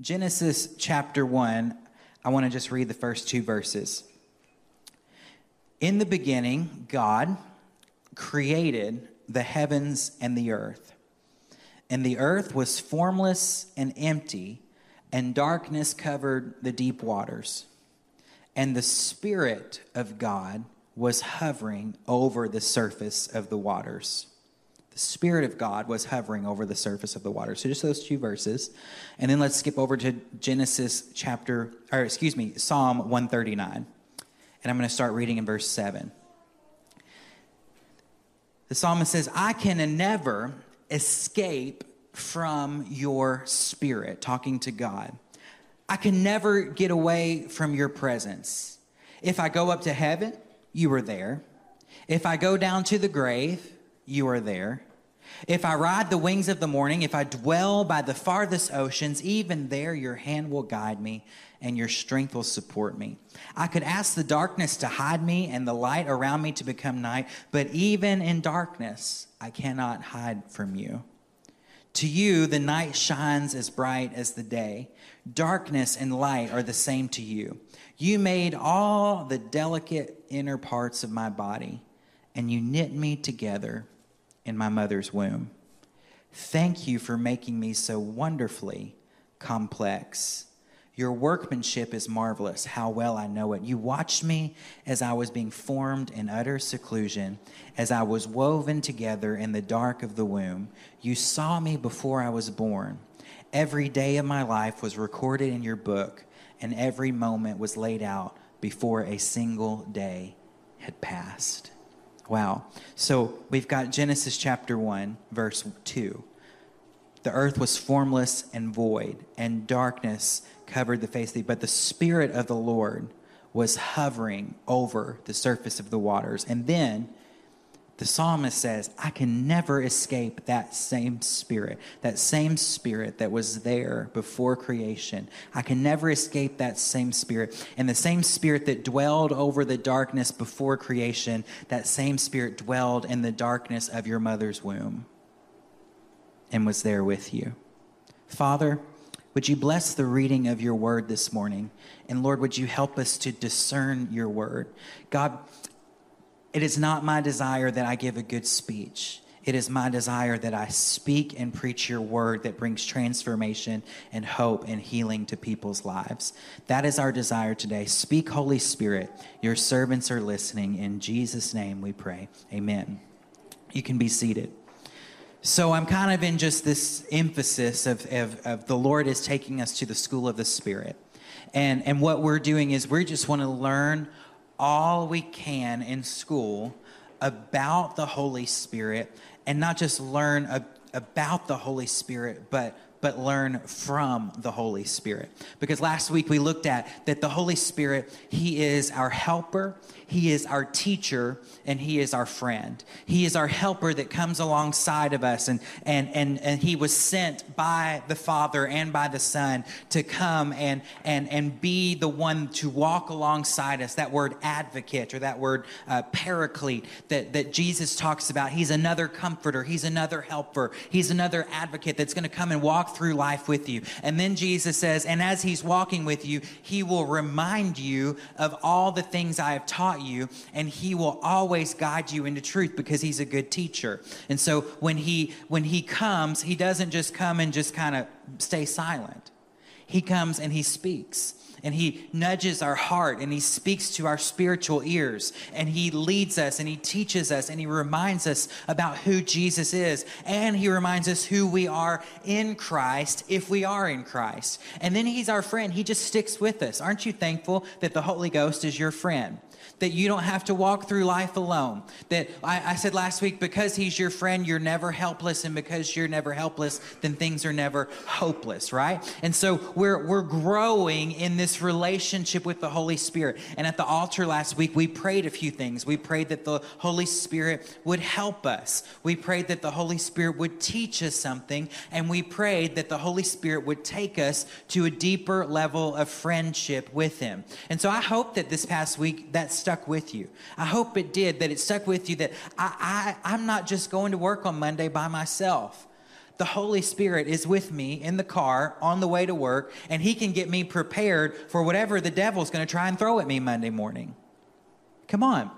Genesis chapter 1, I want to just read the first two verses. In the beginning, God created the heavens and the earth. And the earth was formless and empty, and darkness covered the deep waters. And the Spirit of God was hovering over the surface of the waters. The Spirit of God was hovering over the surface of the water. So just those two verses. And then let's skip over to Genesis chapter, or excuse me, Psalm 139. And I'm going to start reading in verse 7. The psalmist says, I can never escape from your spirit, talking to God. I can never get away from your presence. If I go up to heaven, you are there. If I go down to the grave, you are there. If I ride the wings of the morning, if I dwell by the farthest oceans, even there your hand will guide me and your strength will support me. I could ask the darkness to hide me and the light around me to become night, but even in darkness, I cannot hide from you. To you, the night shines as bright as the day. Darkness and light are the same to you. You made all the delicate inner parts of my body, and you knit me together in my mother's womb. Thank you for making me so wonderfully complex. Your workmanship is marvelous. How well I know it. You watched me as I was being formed in utter seclusion, as I was woven together in the dark of the womb. You saw me before I was born. Every day of my life was recorded in your book, and every moment was laid out before a single day had passed. Wow. So we've got Genesis chapter 1, verse 2. The earth was formless and void, and darkness covered the face of the but the Spirit of the Lord was hovering over the surface of the waters. And then the psalmist says, I can never escape that same spirit, that same spirit that was there before creation. I can never escape that same spirit. And the same spirit that dwelled over the darkness before creation, that same spirit dwelled in the darkness of your mother's womb and was there with you. Father, would you bless the reading of your word this morning? And Lord, would you help us to discern your word? God, it is not my desire that I give a good speech. It is my desire that I speak and preach your word that brings transformation and hope and healing to people's lives. That is our desire today. Speak, Holy Spirit. Your servants are listening. In Jesus' name we pray. Amen. You can be seated. So I'm kind of in just this emphasis of, of, of, the Lord is taking us to the school of the Spirit. And, and what we're doing is we just want to learn all we can in school about the Holy Spirit and not just learn a, about the Holy Spirit, but but learn from the Holy Spirit. Because last week we looked at that the Holy Spirit, He is our helper, He is our teacher, and He is our friend. He is our helper that comes alongside of us, and, and, and, and He was sent by the Father and by the Son to come and, and, and be the one to walk alongside us. That word advocate or that word uh, paraclete that, that Jesus talks about. He's another comforter, He's another helper, He's another advocate that's going to come and walk through life with you. And then Jesus says, and as he's walking with you, he will remind you of all the things I have taught you, and he will always guide you into truth because he's a good teacher. And so when he when he comes, he doesn't just come and just kind of stay silent. He comes and he speaks and he nudges our heart and he speaks to our spiritual ears and he leads us and he teaches us and he reminds us about who Jesus is and he reminds us who we are in Christ if we are in Christ. And then he's our friend. He just sticks with us. Aren't you thankful that the Holy Ghost is your friend? That you don't have to walk through life alone. That I, I, said last week, because he's your friend, you're never helpless, and because you're never helpless, then things are never hopeless, right? And so we're we're growing in this relationship with the Holy Spirit. And at the altar last week, we prayed a few things. We prayed that the Holy Spirit would help us. We prayed that the Holy Spirit would teach us something, and we prayed that the Holy Spirit would take us to a deeper level of friendship with Him. And so I hope that this past week that stuck with you. I hope it did, that it stuck with you that I, I, I'm not just going to work on Monday by myself the Holy Spirit is with me in the car on the way to work, and He can get me prepared for whatever the devil's going to try and throw at me Monday morning. Come on.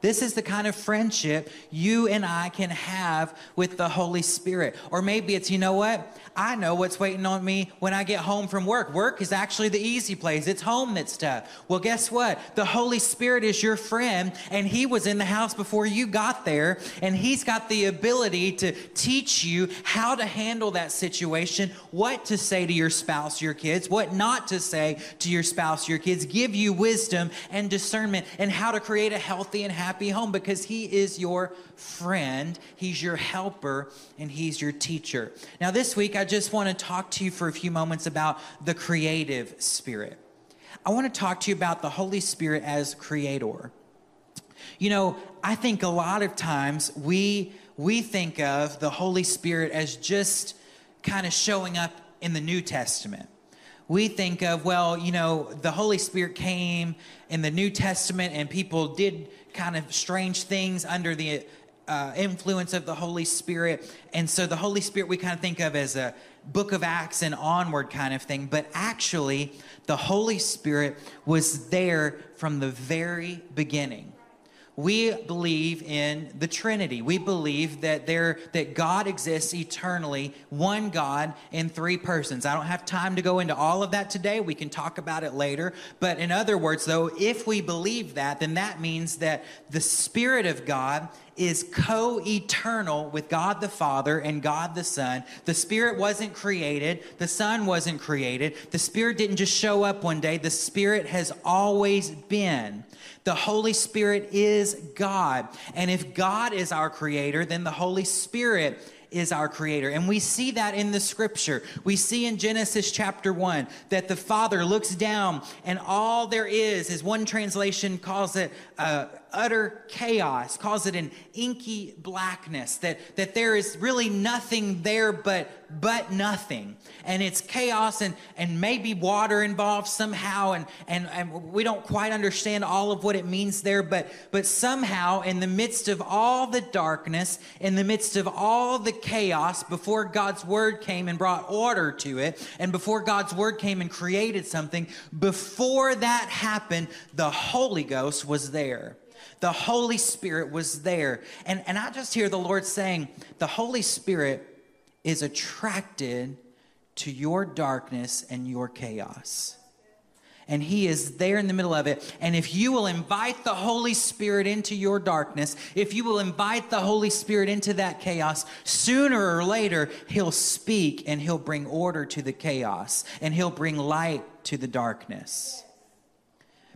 This is the kind of friendship you and I can have with the Holy Spirit. Or maybe it's, you know what? I know what's waiting on me when I get home from work. Work is actually the easy place. It's home that's tough. Well, guess what? The Holy Spirit is your friend, and He was in the house before you got there, and He's got the ability to teach you how to handle that situation, what to say to your spouse, your kids, what not to say to your spouse, your kids, give you wisdom and discernment, and how to create a healthy and happy home because He is your friend, He's your helper, and He's your teacher. Now, this week, I just want to talk to you for a few moments about the creative spirit. I want to talk to you about the Holy Spirit as creator. You know, I think a lot of times we we think of the Holy Spirit as just kind of showing up in the New Testament. We think of, well, you know, the Holy Spirit came in the New Testament and people did kind of strange things under the uh, influence of the Holy Spirit. And so the Holy Spirit we kind of think of as a book of Acts and onward kind of thing. But actually, the Holy Spirit was there from the very beginning we believe in the trinity. We believe that there that god exists eternally one god in three persons. I don't have time to go into all of that today. We can talk about it later. But in other words though if we believe that then that means that the spirit of god is co eternal with God the Father and God the Son. The Spirit wasn't created, the Son wasn't created. The Spirit didn't just show up one day, the Spirit has always been. The Holy Spirit is God. And if God is our creator, then the Holy Spirit is our creator. And we see that in the scripture. We see in Genesis chapter 1 that the Father looks down and all there is, is one translation calls it uh, utter chaos, calls it an inky blackness, that, that there is really nothing there but, but nothing. And it's chaos and, and maybe water involved somehow. And, and, and we don't quite understand all of what it means there, but, but somehow in the midst of all the darkness, in the midst of all the chaos, before God's word came and brought order to it, and before God's word came and created something, before that happened, the Holy Ghost was there. The Holy Spirit was there. And, and I just hear the Lord saying, the Holy Spirit is attracted to your darkness and your chaos. And He is there in the middle of it. And if you will invite the Holy Spirit into your darkness, if you will invite the Holy Spirit into that chaos, sooner or later, He'll speak and He'll bring order to the chaos and He'll bring light to the darkness.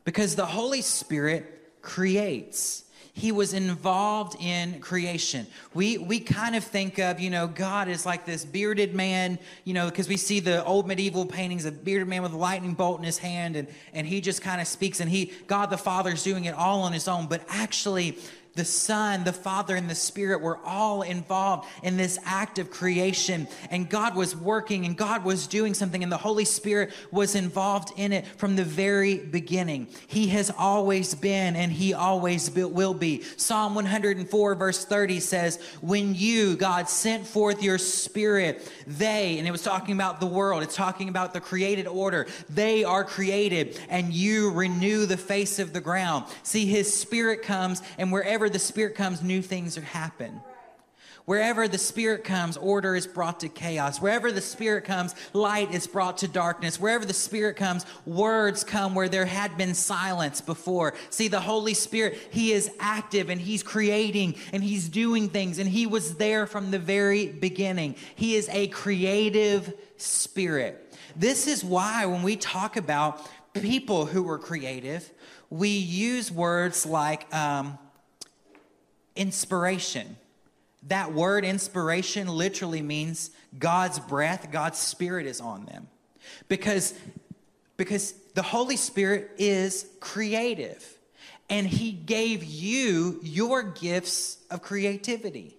Because the Holy Spirit creates. He was involved in creation. We we kind of think of, you know, God is like this bearded man, you know, because we see the old medieval paintings, a bearded man with a lightning bolt in his hand, and, and he just kind of speaks, and he, God the Father is doing it all on his own. But actually, the Son, the Father, and the Spirit were all involved in this act of creation. And God was working and God was doing something, and the Holy Spirit was involved in it from the very beginning. He has always been and He always will be. Psalm 104, verse 30 says, When you, God, sent forth your Spirit, they, and it was talking about the world, it's talking about the created order, they are created, and you renew the face of the ground. See, His Spirit comes, and wherever wherever the Spirit comes, new things happen. Wherever the Spirit comes, order is brought to chaos. Wherever the Spirit comes, light is brought to darkness. Wherever the Spirit comes, words come where there had been silence before. See, the Holy Spirit, He is active and He's creating and He's doing things, and He was there from the very beginning. He is a creative Spirit. This is why when we talk about people who were creative, we use words like, um, inspiration. That word inspiration literally means God's breath, God's spirit is on them. Because, because the Holy Spirit is creative and He gave you your gifts of creativity.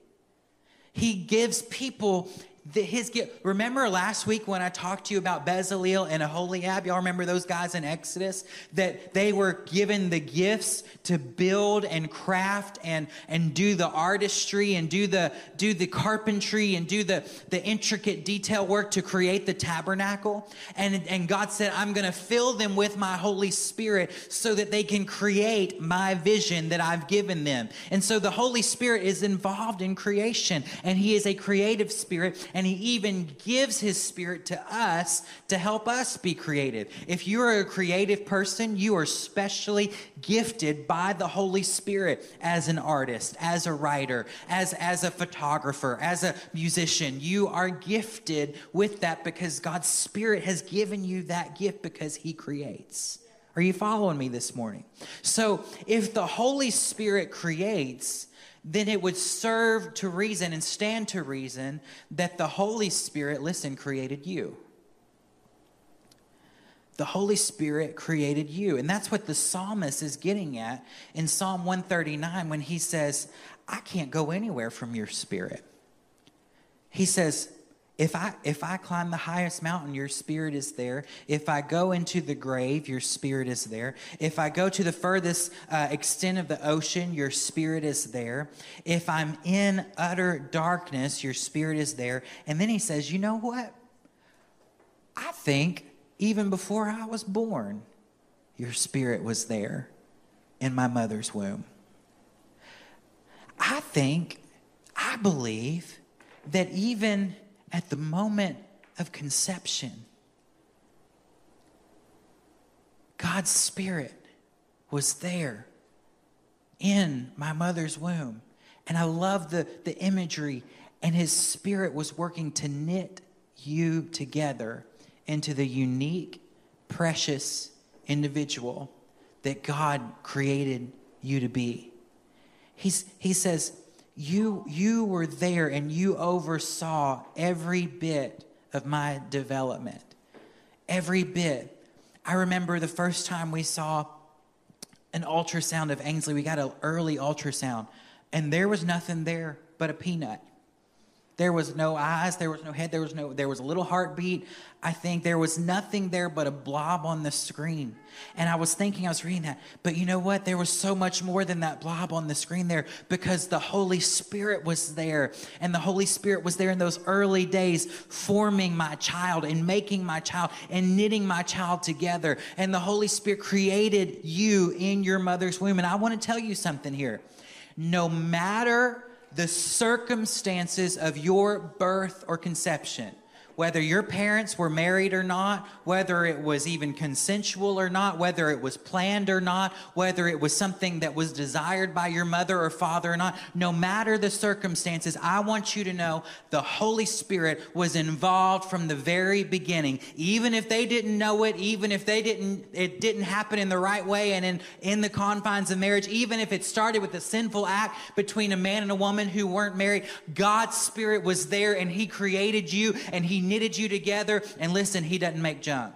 He gives people the, his gift. Remember last week when I talked to you about Bezalel and Aholiab? Y'all remember those guys in Exodus? That they were given the gifts to build and craft and, and do the artistry and do the, do the carpentry and do the, the intricate detail work to create the tabernacle. And, and God said, I'm going to fill them with my Holy Spirit so that they can create my vision that I've given them. And so the Holy Spirit is involved in creation and he is a creative spirit and he even gives his spirit to us to help us be creative. If you're a creative person, you are specially gifted by the Holy Spirit as an artist, as a writer, as, as a photographer, as a musician. You are gifted with that because God's Spirit has given you that gift because he creates. Are you following me this morning? So, if the Holy Spirit creates, then it would serve to reason and stand to reason that the Holy Spirit, listen, created you. The Holy Spirit created you. And that's what the psalmist is getting at in Psalm 139 when he says, I can't go anywhere from your spirit. He says, if I if I climb the highest mountain, your spirit is there. If I go into the grave, your spirit is there. If I go to the furthest uh, extent of the ocean, your spirit is there. If I'm in utter darkness, your spirit is there. And then he says, "You know what? I think even before I was born, your spirit was there in my mother's womb. I think, I believe that even at the moment of conception, God's Spirit was there in my mother's womb. And I love the, the imagery, and His Spirit was working to knit you together into the unique, precious individual that God created you to be. He's, he says, you you were there and you oversaw every bit of my development. Every bit. I remember the first time we saw an ultrasound of ainsley. We got an early ultrasound and there was nothing there but a peanut there was no eyes, there was no head, there was no there was a little heartbeat. I think there was nothing there but a blob on the screen. And I was thinking I was reading that, but you know what? There was so much more than that blob on the screen there because the Holy Spirit was there. And the Holy Spirit was there in those early days forming my child and making my child and knitting my child together. And the Holy Spirit created you in your mother's womb. And I want to tell you something here. No matter the circumstances of your birth or conception whether your parents were married or not, whether it was even consensual or not, whether it was planned or not, whether it was something that was desired by your mother or father or not, no matter the circumstances, I want you to know the Holy Spirit was involved from the very beginning. Even if they didn't know it, even if they didn't, it didn't happen in the right way and in, in the confines of marriage, even if it started with a sinful act between a man and a woman who weren't married, God's Spirit was there and He created you and He knitted you together. And listen, He doesn't make junk.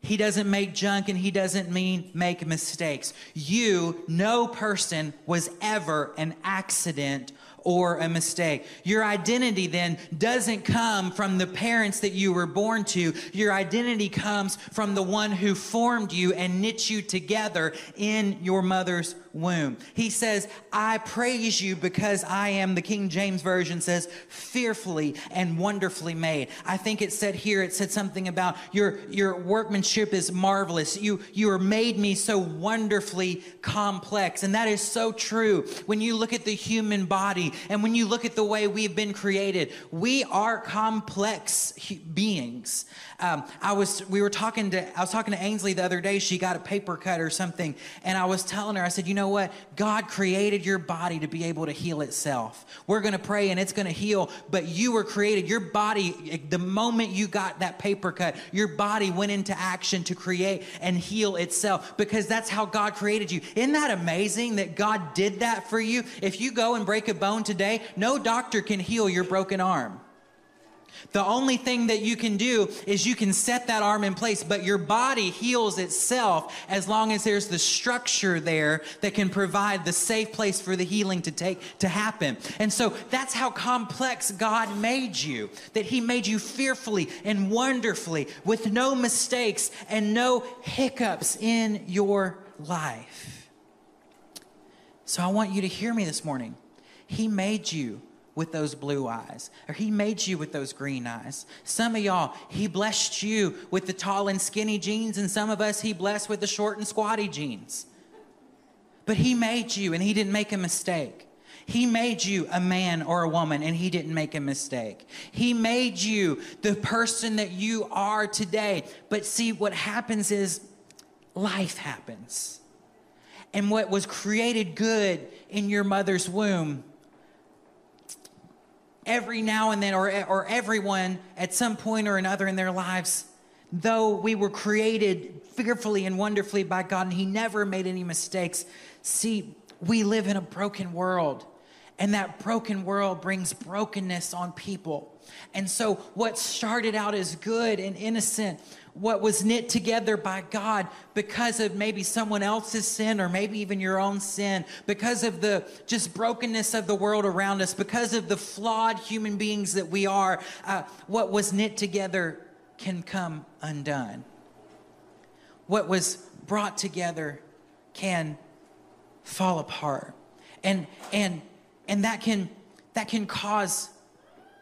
He doesn't make junk and he doesn't mean make mistakes. You, no person was ever an accident or a mistake. Your identity then doesn't come from the parents that you were born to. Your identity comes from the one who formed you and knit you together in your mother's womb. He says, I praise you because I am, the King James Version says, fearfully and wonderfully made. I think it said here, it said something about your, your workmanship is marvelous. You, you are made me so wonderfully complex. And that is so true. When you look at the human body and when you look at the way we've been created, we are complex beings. Um, I was, we were talking to, I was talking to Ainsley the other day. She got a paper cut or something. And I was telling her, I said, you know what? God created your body to be able to heal itself. We're going to pray and it's going to heal, but you were created. Your body, the moment you got that paper cut, your body went into action to create and heal itself because that's how God created you. Isn't that amazing that God did that for you? If you go and break a bone today, no doctor can heal your broken arm. The only thing that you can do is you can set that arm in place, but your body heals itself as long as there's the structure there that can provide the safe place for the healing to take to happen. And so that's how complex God made you. That he made you fearfully and wonderfully with no mistakes and no hiccups in your life. So I want you to hear me this morning. He made you with those blue eyes, or He made you with those green eyes. Some of y'all, He blessed you with the tall and skinny jeans, and some of us, He blessed with the short and squatty jeans. But He made you, and He didn't make a mistake. He made you a man or a woman and he didn't make a mistake. He made you the person that you are today. But see, what happens is life happens. And what was created good in your mother's womb every now and then, or, or everyone at some point or another in their lives, though we were created fearfully and wonderfully by God and He never made any mistakes. See, we live in a broken world, and that broken world brings brokenness on people. And so, what started out as good and innocent what was knit together by God because of maybe someone else's sin or maybe even your own sin, because of the just brokenness of the world around us, because of the flawed human beings that we are, uh, what was knit together can come undone. What was brought together can fall apart. And and and that can that can cause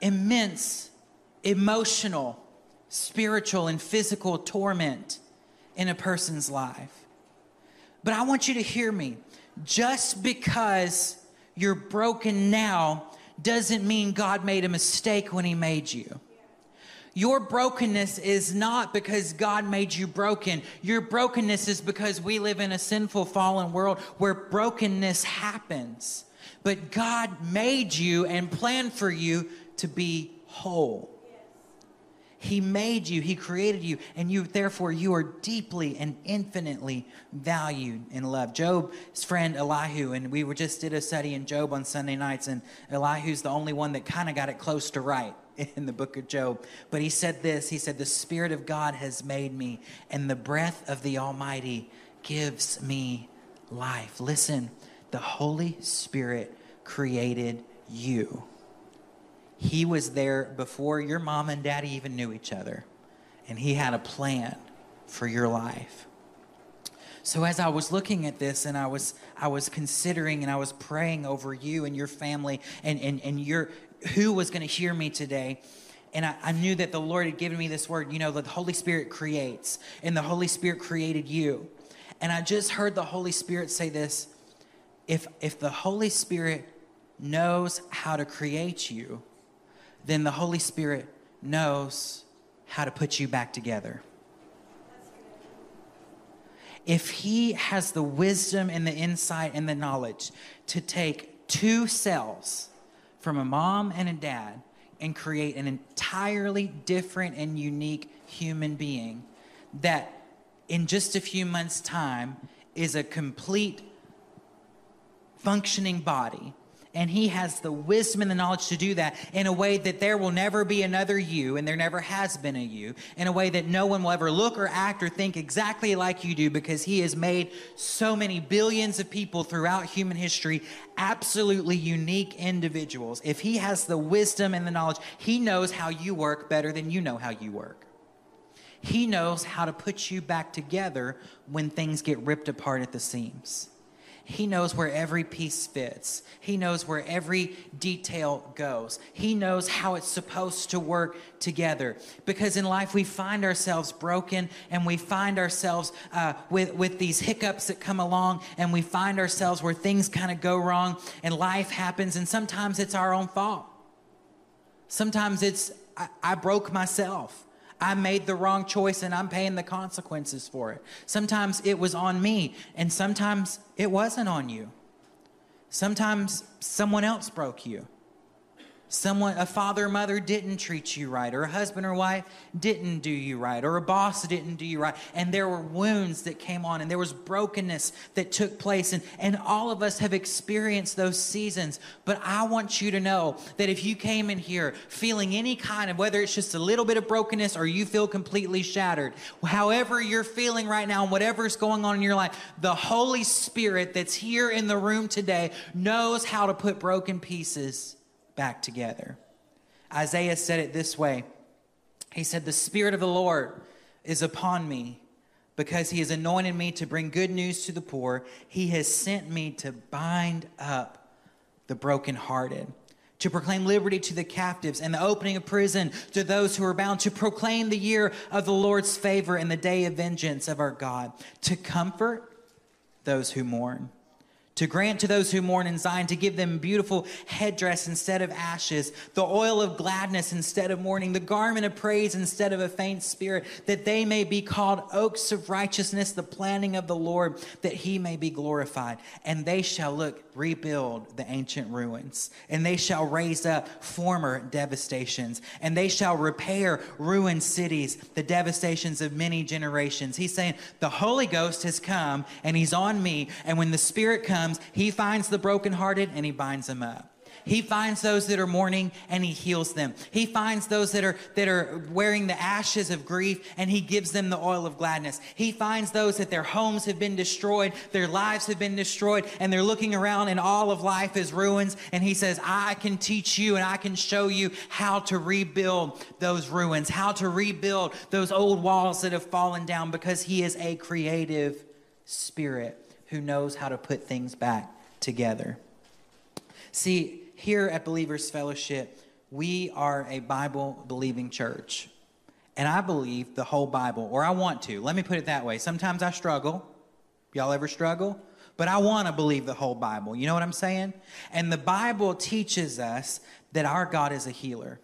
immense emotional spiritual and physical torment in a person's life. But I want you to hear me. Just because you're broken now doesn't mean God made a mistake when He made you. Your brokenness is not because God made you broken. Your brokenness is because we live in a sinful, fallen world where brokenness happens. But God made you and planned for you to be whole. He made you, He created you, and you therefore you are deeply and infinitely valued and loved. Job's friend Elihu, and we were just did a study in Job on Sunday nights, and Elihu's the only one that kind of got it close to right in the book of Job. But he said this He said, The Spirit of God has made me, and the breath of the Almighty gives me life. Listen, the Holy Spirit created you. He was there before your mom and daddy even knew each other, and He had a plan for your life. So as I was looking at this and I was I was considering and I was praying over you and your family and and, and your who was going to hear me today, and I, I, knew that the Lord had given me this word, you know, the Holy Spirit creates, and the Holy Spirit created you. And I just heard the Holy Spirit say this if if the Holy Spirit knows how to create you, then the Holy Spirit knows how to put you back together. If He has the wisdom and the insight and the knowledge to take two cells from a mom and a dad and create an entirely different and unique human being that in just a few months' time is a complete functioning body and he has the wisdom and the knowledge to do that in a way that there will never be another you, and there never has been a you, in a way that no one will ever look or act or think exactly like you do because he has made so many billions of people throughout human history absolutely unique individuals. If he has the wisdom and the knowledge, he knows how you work better than you know how you work. He knows how to put you back together when things get ripped apart at the seams. He knows where every piece fits. He knows where every detail goes. He knows how it's supposed to work together. Because in life, we find ourselves broken and we find ourselves uh, with, with these hiccups that come along and we find ourselves where things kind of go wrong and life happens. And sometimes it's our own fault. Sometimes it's, I, I broke myself. I made the wrong choice and I'm paying the consequences for it. Sometimes it was on me, and sometimes it wasn't on you. Sometimes someone else broke you. Someone, a father or mother didn't treat you right, or a husband or wife didn't do you right, or a boss didn't do you right. And there were wounds that came on, and there was brokenness that took place. And, and all of us have experienced those seasons. But I want you to know that if you came in here feeling any kind of, whether it's just a little bit of brokenness or you feel completely shattered, however you're feeling right now, and whatever's going on in your life, the Holy Spirit that's here in the room today knows how to put broken pieces back together. Isaiah said it this way He said, The Spirit of the Lord is upon me because he has anointed me to bring good news to the poor. He has sent me to bind up the brokenhearted, to proclaim liberty to the captives and the opening of prison to those who are bound, to proclaim the year of the Lord's favor and the day of vengeance of our God, to comfort those who mourn to grant to those who mourn in Zion, to give them beautiful headdress instead of ashes, the oil of gladness instead of mourning, the garment of praise instead of a faint spirit, that they may be called oaks of righteousness, the planting of the Lord, that he may be glorified. And they shall look, rebuild the ancient ruins, and they shall raise up former devastations, and they shall repair ruined cities, the devastations of many generations. He's saying, The Holy Ghost has come, and he's on me, and when the Spirit comes, comes, he finds the brokenhearted and he binds them up. He finds those that are mourning and he heals them. He finds those that are that are wearing the ashes of grief and he gives them the oil of gladness. He finds those that their homes have been destroyed, their lives have been destroyed, and they're looking around and all of life is ruins. And he says, I can teach you and I can show you how to rebuild those ruins, how to rebuild those old walls that have fallen down because he is a creative spirit who knows how to put things back together. See, here at Believers Fellowship, we are a Bible believing church. And I believe the whole Bible, or I want to. Let me put it that way. Sometimes I struggle. Y'all ever struggle? But I want to believe the whole Bible. You know what I'm saying? And the Bible teaches us that our God is a healer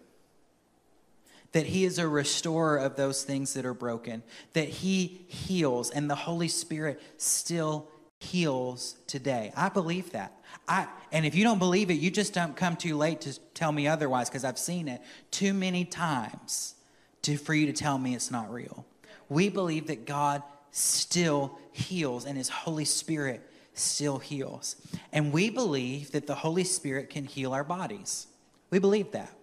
that He is a restorer of those things that are broken, that He heals, and the Holy Spirit still heals today. I believe that. I and if you don't believe it, you just don't come too late to tell me otherwise because I've seen it too many times to for you to tell me it's not real. We believe that God still heals and his Holy Spirit still heals. And we believe that the Holy Spirit can heal our bodies. We believe that.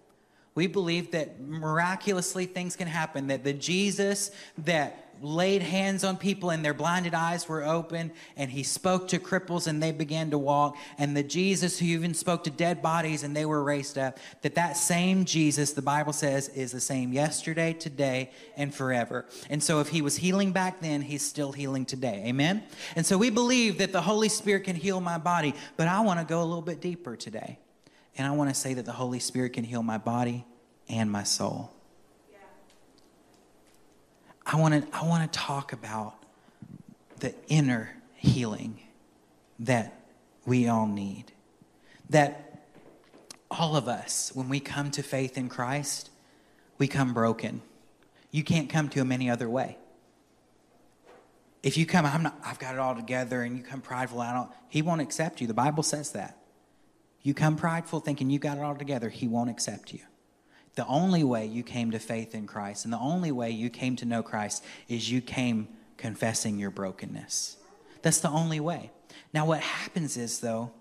We believe that miraculously things can happen, that the Jesus that laid hands on people and their blinded eyes were open and he spoke to cripples and they began to walk. And the jesus who even spoke to dead bodies and they were raised up that that same jesus the bible says is the same yesterday today and forever. And so if he was healing back then he's still healing today. Amen? And so we believe that the holy spirit can heal my body but i want to go a little bit deeper today. And i want to say that the holy spirit can heal my body and my soul I want to I want to talk about the inner healing that we all need. That all of us when we come to faith in Christ, we come broken. You can't come to him any other way. If you come, I'm not, I've got it all together, and you come prideful, I don't, he won't accept you. The Bible says that. You come prideful thinking you got it all together, he won't accept you. The only way you came to faith in Christ and the only way you came to know Christ is you came confessing your brokenness. That's the only way. Now, what happens is, though,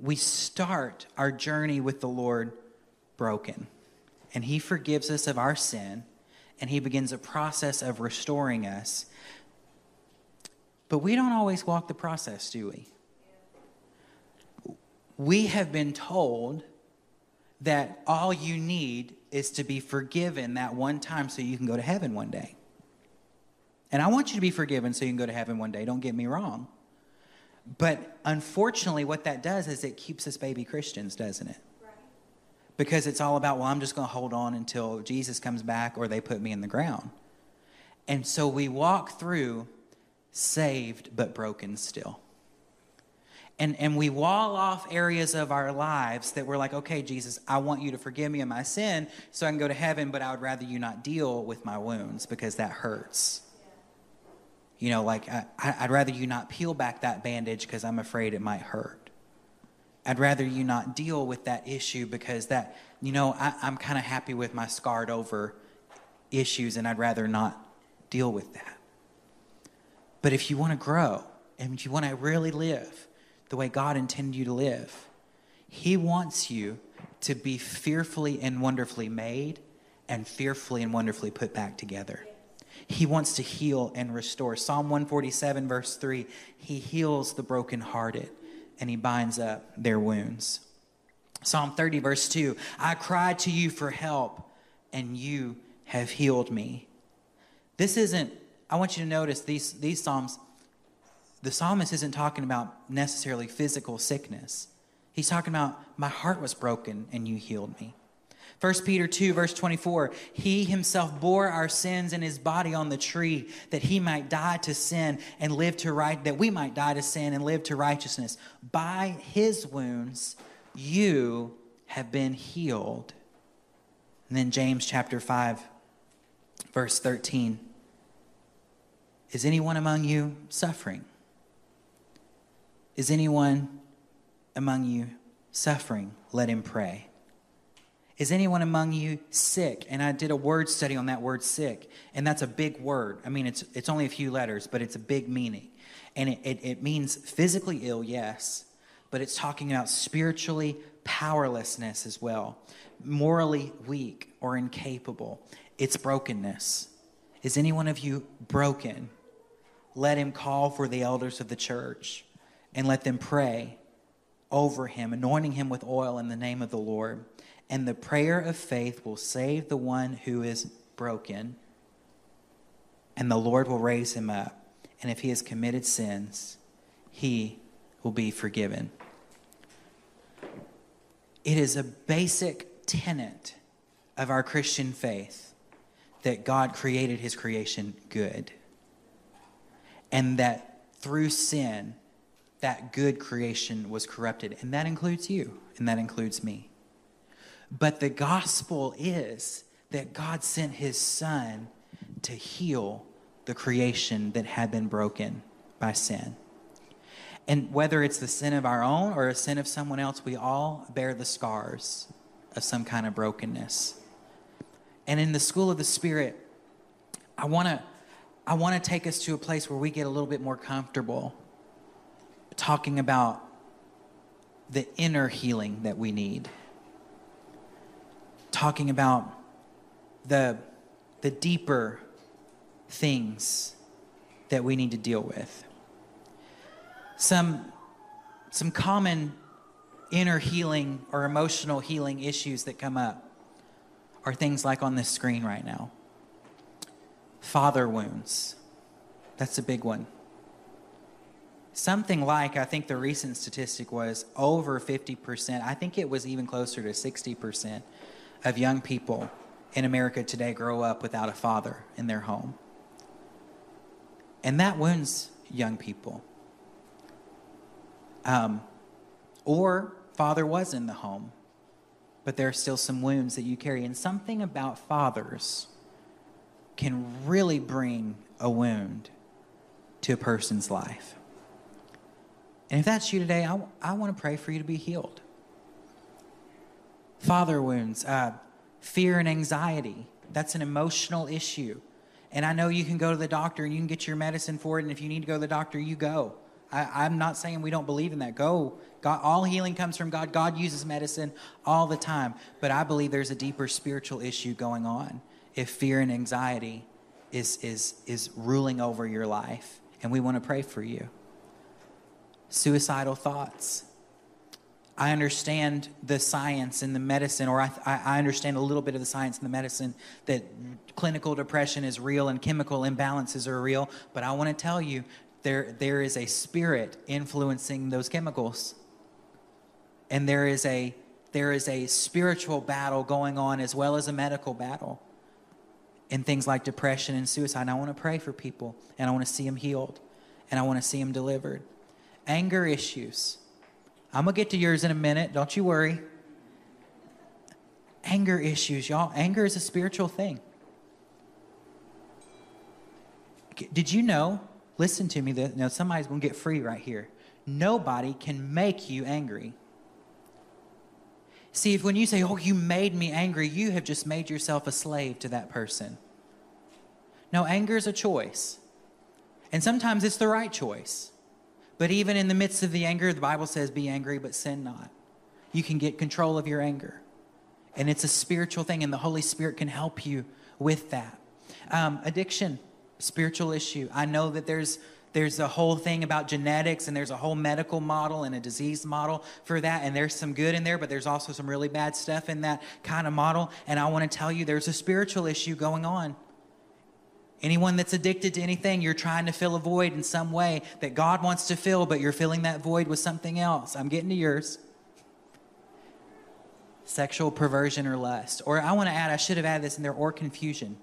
we start our journey with the Lord broken, and He forgives us of our sin, and He begins a process of restoring us. But we don't always walk the process, do we? We have been told that all you need is to be forgiven that one time so you can go to heaven one day. And I want you to be forgiven so you can go to heaven one day, don't get me wrong. But unfortunately, what that does is it keeps us baby Christians, doesn't it? Because it's all about, well, I'm just going to hold on until Jesus comes back or they put me in the ground. And so we walk through saved but broken still and, and we wall off areas of our lives that we're like, okay, Jesus, I want you to forgive me of my sin so I can go to heaven, but I would rather you not deal with my wounds because that hurts. You know, like, I, I'd rather you not peel back that bandage because I'm afraid it might hurt. I'd rather you not deal with that issue because that, you know, I, I'm kind of happy with my scarred over issues and I'd rather not deal with that. But if you want to grow and you want to really live the way God intended you to live, He wants you to be fearfully and wonderfully made and fearfully and wonderfully put back together. He wants to heal and restore. Psalm 147, verse 3 He heals the brokenhearted and He binds up their wounds. Psalm 30, verse 2 I cried to you for help, and you have healed me. This isn't, I want you to notice these, these Psalms, the psalmist isn't talking about necessarily physical sickness. He's talking about, my heart was broken and you healed me. 1 Peter 2, verse 24, he himself bore our sins in his body on the tree that he might die to sin and live to right, that we might die to sin and live to righteousness. By his wounds, you have been healed. And then James chapter 5, verse 13. Is anyone among you suffering? Is anyone among you suffering? Let him pray. Is anyone among you sick? And I did a word study on that word sick, and that's a big word. I mean, it's, it's only a few letters, but it's a big meaning. And it, it, it means physically ill, yes, but it's talking about spiritually powerlessness as well, morally weak or incapable. It's brokenness. Is any one of you broken? Let him call for the elders of the church and let them pray over him, anointing him with oil in the name of the Lord and the prayer of faith will save the one who is broken, and the Lord will raise him up. And if he has committed sins, he will be forgiven. It is a basic tenet of our Christian faith that God created his creation good. And that through sin, that good creation was corrupted. And that includes you, and that includes me. But the gospel is that God sent his son to heal the creation that had been broken by sin. And whether it's the sin of our own or a sin of someone else, we all bear the scars of some kind of brokenness. And in the school of the Spirit, I want to I want to take us to a place where we get a little bit more comfortable talking about the inner healing that we need talking about the, the deeper things that we need to deal with. Some, some common inner healing or emotional healing issues that come up are things like on this screen right now father wounds. That's a big one. Something like, I think the recent statistic was over 50%. I think it was even closer to 60% of young people in America today grow up without a father in their home. And that wounds young people. Um, or father was in the home, but there are still some wounds that you carry. And something about fathers can really bring a wound to a person's life. And if that's you today, I, I want to pray for you to be healed father wounds, uh, fear and anxiety. That's an emotional issue. And I know you can go to the doctor and you can get your medicine for it. And if you need to go to the doctor, you go. I, am not saying we don't believe in that. Go. God, all healing comes from God. God uses medicine all the time. But I believe there's a deeper spiritual issue going on if fear and anxiety is, is, is ruling over your life. And we want to pray for you. Suicidal thoughts. I understand the science and the medicine, or I, I understand a little bit of the science and the medicine that clinical depression is real and chemical imbalances are real. But I want to tell you, there, there is a spirit influencing those chemicals. And there is a there is a spiritual battle going on as well as a medical battle in things like depression and suicide. And I want to pray for people and I want to see them healed and I want to see them delivered. Anger issues I'm going to get to yours in a minute. Don't you worry. Anger issues, y'all. Anger is a spiritual thing. Did you know? Listen to me. Now, somebody's going to get free right here. Nobody can make you angry. See, if when you say, Oh, you made me angry, you have just made yourself a slave to that person. No, anger is a choice. And sometimes it's the right choice. But even in the midst of the anger, the Bible says, Be angry, but sin not. You can get control of your anger. And it's a spiritual thing, and the Holy Spirit can help you with that. Um, addiction, spiritual issue. I know that there's there's a whole thing about genetics and there's a whole medical model and a disease model for that and there's some good in there but there's also some really bad stuff in that kind of model and i want to tell you there's a spiritual issue going on anyone that's addicted to anything you're trying to fill a void in some way that god wants to fill but you're filling that void with something else. I'm getting to yours. Sexual perversion or lust. Or i want to add i should have added this in there or confusion.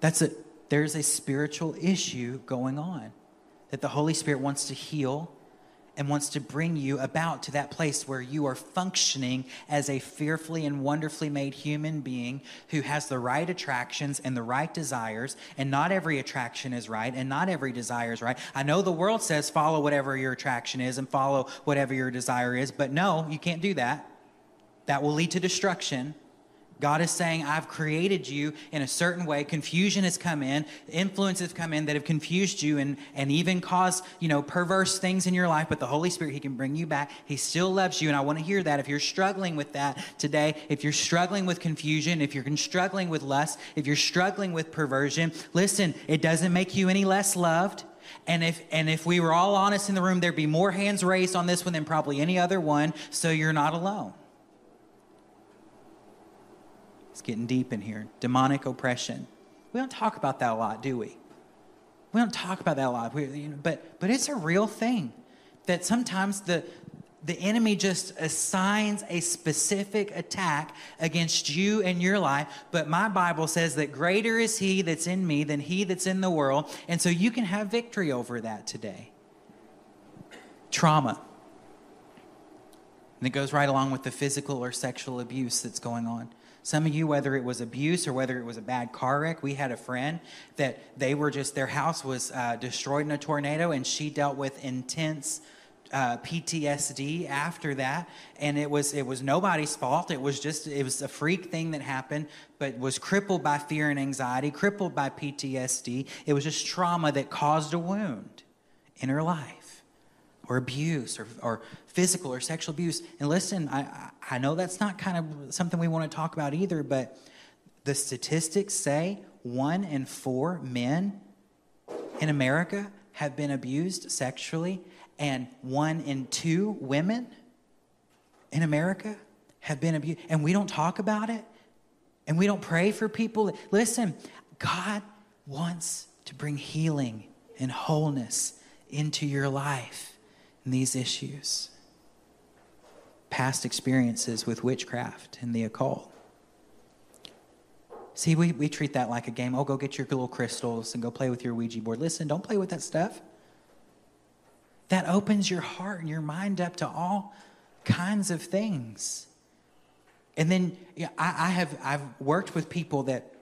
That's a there's a spiritual issue going on that the Holy Spirit wants to heal and wants to bring you about to that place where you are functioning as a fearfully and wonderfully made human being who has the right attractions and the right desires. And not every attraction is right, and not every desire is right. I know the world says follow whatever your attraction is and follow whatever your desire is, but no, you can't do that. That will lead to destruction. God is saying, I've created you in a certain way. Confusion has come in, influences have come in that have confused you and, and even caused, you know, perverse things in your life. But the Holy Spirit, He can bring you back. He still loves you. And I want to hear that. If you're struggling with that today, if you're struggling with confusion, if you're struggling with lust, if you're struggling with perversion, listen, it doesn't make you any less loved. And if and if we were all honest in the room, there'd be more hands raised on this one than probably any other one. So you're not alone. It's getting deep in here. Demonic oppression. We don't talk about that a lot, do we? We don't talk about that a lot. We, you know, but but it's a real thing that sometimes the the enemy just assigns a specific attack against you and your life. But my Bible says that greater is he that's in me than he that's in the world. And so you can have victory over that today. Trauma. And it goes right along with the physical or sexual abuse that's going on. Some of you, whether it was abuse or whether it was a bad car wreck, we had a friend that they were just, their house was uh, destroyed in a tornado and she dealt with intense uh, PTSD after that, and it was it was nobody's fault. It was just it was a freak thing that happened, but was crippled by fear and anxiety, crippled by PTSD. It was just trauma that caused a wound in her life, or abuse, or or physical or sexual abuse. And listen, I, I know that's not kind of something we want to talk about either, but the statistics say one in four men in America have been abused sexually, and one in two women in America have been abused. And we don't talk about it, and we don't pray for people. Listen, God wants to bring healing and wholeness into your life these issues past experiences with witchcraft and the occult. See, we, we treat that like a game. Oh, go get your little crystals and go play with your Ouija board. Listen, don't play with that stuff. That opens your heart and your mind up to all kinds of things. And then I, I have I've worked with people that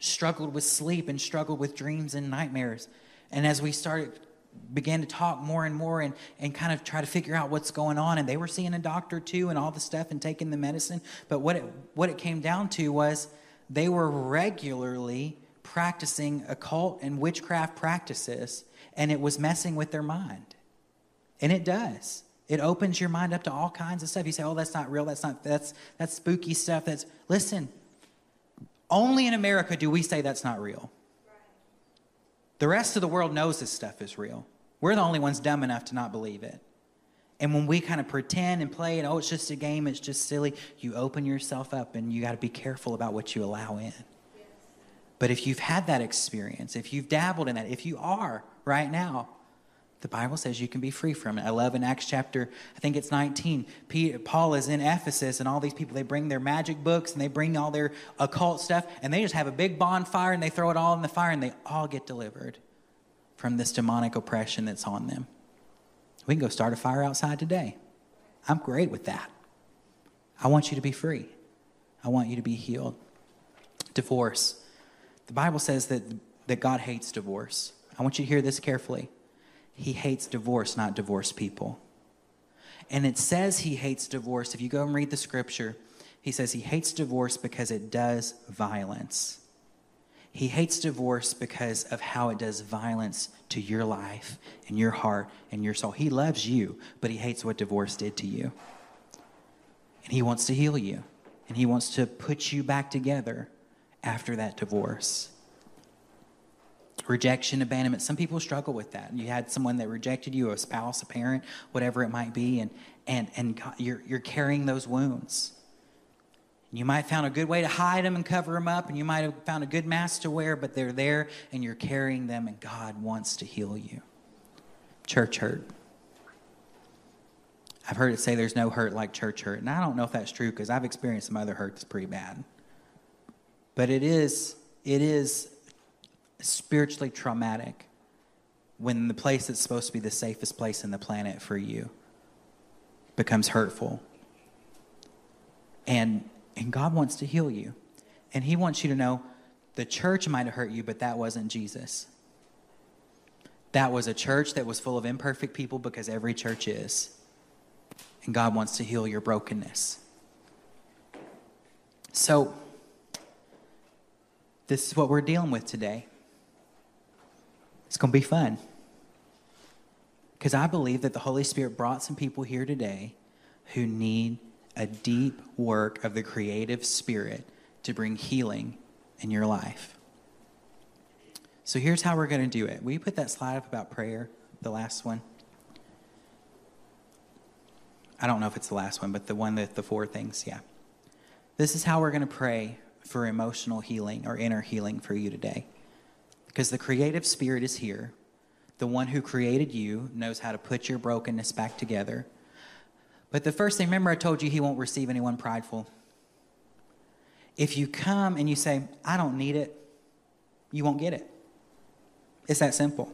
struggled with sleep and struggled with dreams and nightmares. And as we started began to talk more and more and, and kind of try to figure out what's going on. And they were seeing a doctor too and all the stuff and taking the medicine. But what it, what it came down to was they were regularly practicing occult and witchcraft practices, and it was messing with their mind. And it does. It opens your mind up to all kinds of stuff. You say, "Oh, that's not real. That's not that's that's spooky stuff." That's listen. Only in America do we say that's not real. The rest of the world knows this stuff is real. We're the only ones dumb enough to not believe it. And when we kind of pretend and play and oh, it's just a game, it's just silly, you open yourself up and you got to be careful about what you allow in. But if you've had that experience, if you've dabbled in that, if you are right now, the Bible says you can be free from it. I love in Acts chapter, I think it's 19. Peter, Paul is in Ephesus, and all these people, they bring their magic books and they bring all their occult stuff, and they just have a big bonfire and they throw it all in the fire, and they all get delivered from this demonic oppression that's on them. We can go start a fire outside today. I'm great with that. I want you to be free, I want you to be healed. Divorce. The Bible says that, that God hates divorce. I want you to hear this carefully. He hates divorce, not divorced people. And it says he hates divorce. If you go and read the scripture, he says he hates divorce because it does violence. He hates divorce because of how it does violence to your life and your heart and your soul. He loves you, but he hates what divorce did to you. And he wants to heal you, and he wants to put you back together after that divorce. Rejection, abandonment. Some people struggle with that. You had someone that rejected you, a spouse, a parent, whatever it might be, and, and, and you're, you're carrying those wounds. You might have found a good way to hide them and cover them up, and you might have found a good mask to wear, but they're there and you're carrying them, and God wants to heal you. Church hurt. I've heard it say there's no hurt like church hurt, and I don't know if that's true because I've experienced some other hurt that's pretty bad. But it is, it is spiritually traumatic when the place that's supposed to be the safest place in the planet for you becomes hurtful. And and God wants to heal you. And He wants you to know the church might have hurt you, but that wasn't Jesus. That was a church that was full of imperfect people because every church is. And God wants to heal your brokenness. So, this is what we're dealing with today. It's going to be fun. Because I believe that the Holy Spirit brought some people here today who need a deep work of the creative spirit to bring healing in your life. So here's how we're going to do it. Will you put that slide up about prayer, the last one? I don't know if it's the last one, but the one that the four things, yeah. This is how we're going to pray for emotional healing or inner healing for you today. Because the creative spirit is here. The one who created you knows how to put your brokenness back together but the first thing, remember, I told you he won't receive anyone prideful. If you come and you say, I don't need it, you won't get it. It's that simple.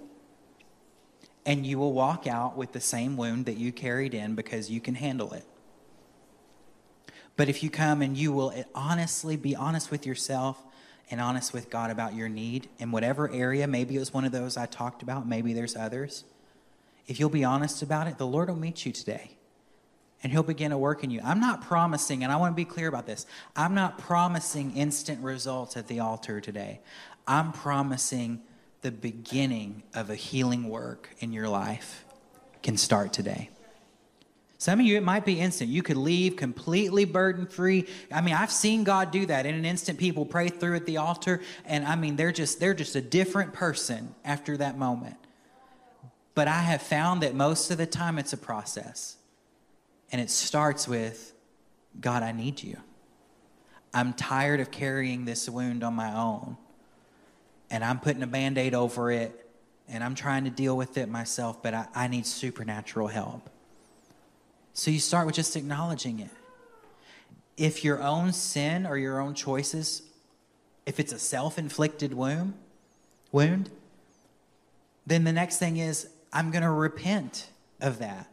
And you will walk out with the same wound that you carried in because you can handle it. But if you come and you will honestly be honest with yourself and honest with God about your need in whatever area, maybe it was one of those I talked about, maybe there's others. If you'll be honest about it, the Lord will meet you today and he'll begin to work in you. I'm not promising, and I want to be clear about this. I'm not promising instant results at the altar today. I'm promising the beginning of a healing work in your life can start today. Some of you, it might be instant. You could leave completely burden free. I mean, I've seen God do that in an instant. People pray through at the altar, and I mean, they're just they're just a different person after that moment. But I have found that most of the time it's a process. And it starts with God, I need you. I'm tired of carrying this wound on my own. And I'm putting a band aid over it and I'm trying to deal with it myself, but I, I need supernatural help. So you start with just acknowledging it. If your own sin or your own choices, if it's a self inflicted wound, wound, then the next thing is, I'm going to repent of that.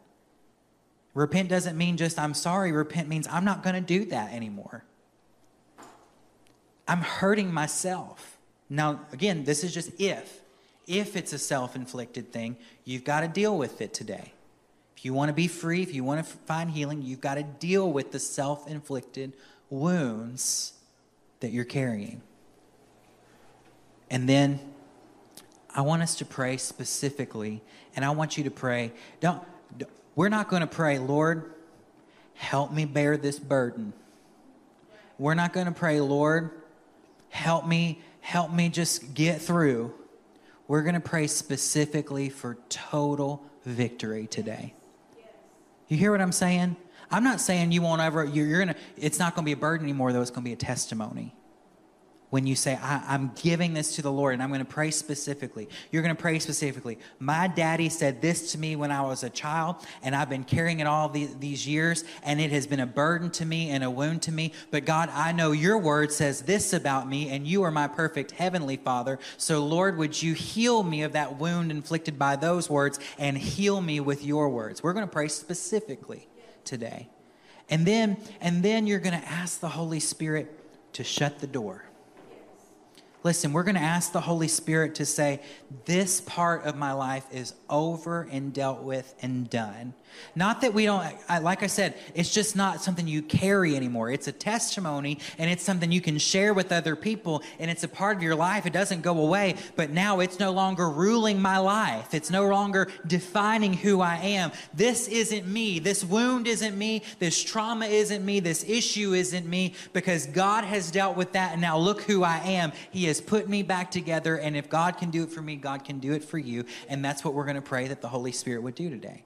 Repent doesn't mean just I'm sorry. Repent means I'm not going to do that anymore. I'm hurting myself. Now, again, this is just if. If it's a self inflicted thing, you've got to deal with it today. If you want to be free, if you want to find healing, you've got to deal with the self inflicted wounds that you're carrying. And then I want us to pray specifically, and I want you to pray. Don't, we're not going to pray, Lord, help me bear this burden. We're not going to pray, Lord, help me, help me just get through. We're going to pray specifically for total victory today. You hear what I'm saying? I'm not saying you won't ever, you're, you're to, it's not to be a burden anymore, though, it's to be a testimony when you say, I, am giving this to the Lord and I'm going to pray specifically. You're going to pray specifically. My daddy said this to me when I was a child, and I've been carrying it all the, these years, and it has been a burden to me and a wound to me. But God, I know your word says this about me, and you are my perfect heavenly Father. So, Lord, would you heal me of that wound inflicted by those words and heal me with your words? We're going to pray specifically today. And then, and then you're going to ask the Holy Spirit to shut the door Listen, we're going to ask the Holy Spirit to say, This part of my life is over and dealt with and done. Not that we don't, I, like I said, it's just not something you carry anymore. It's a testimony and it's something you can share with other people and it's a part of your life. It doesn't go away, but now it's no longer ruling my life. It's no longer defining who I am. This isn't me. This wound isn't me. This trauma isn't me. This issue isn't me because God has dealt with that and now look who I am. He has put me back together and if God can do it for me, God can do it for you. And that's what we're going to pray that the Holy Spirit would do today.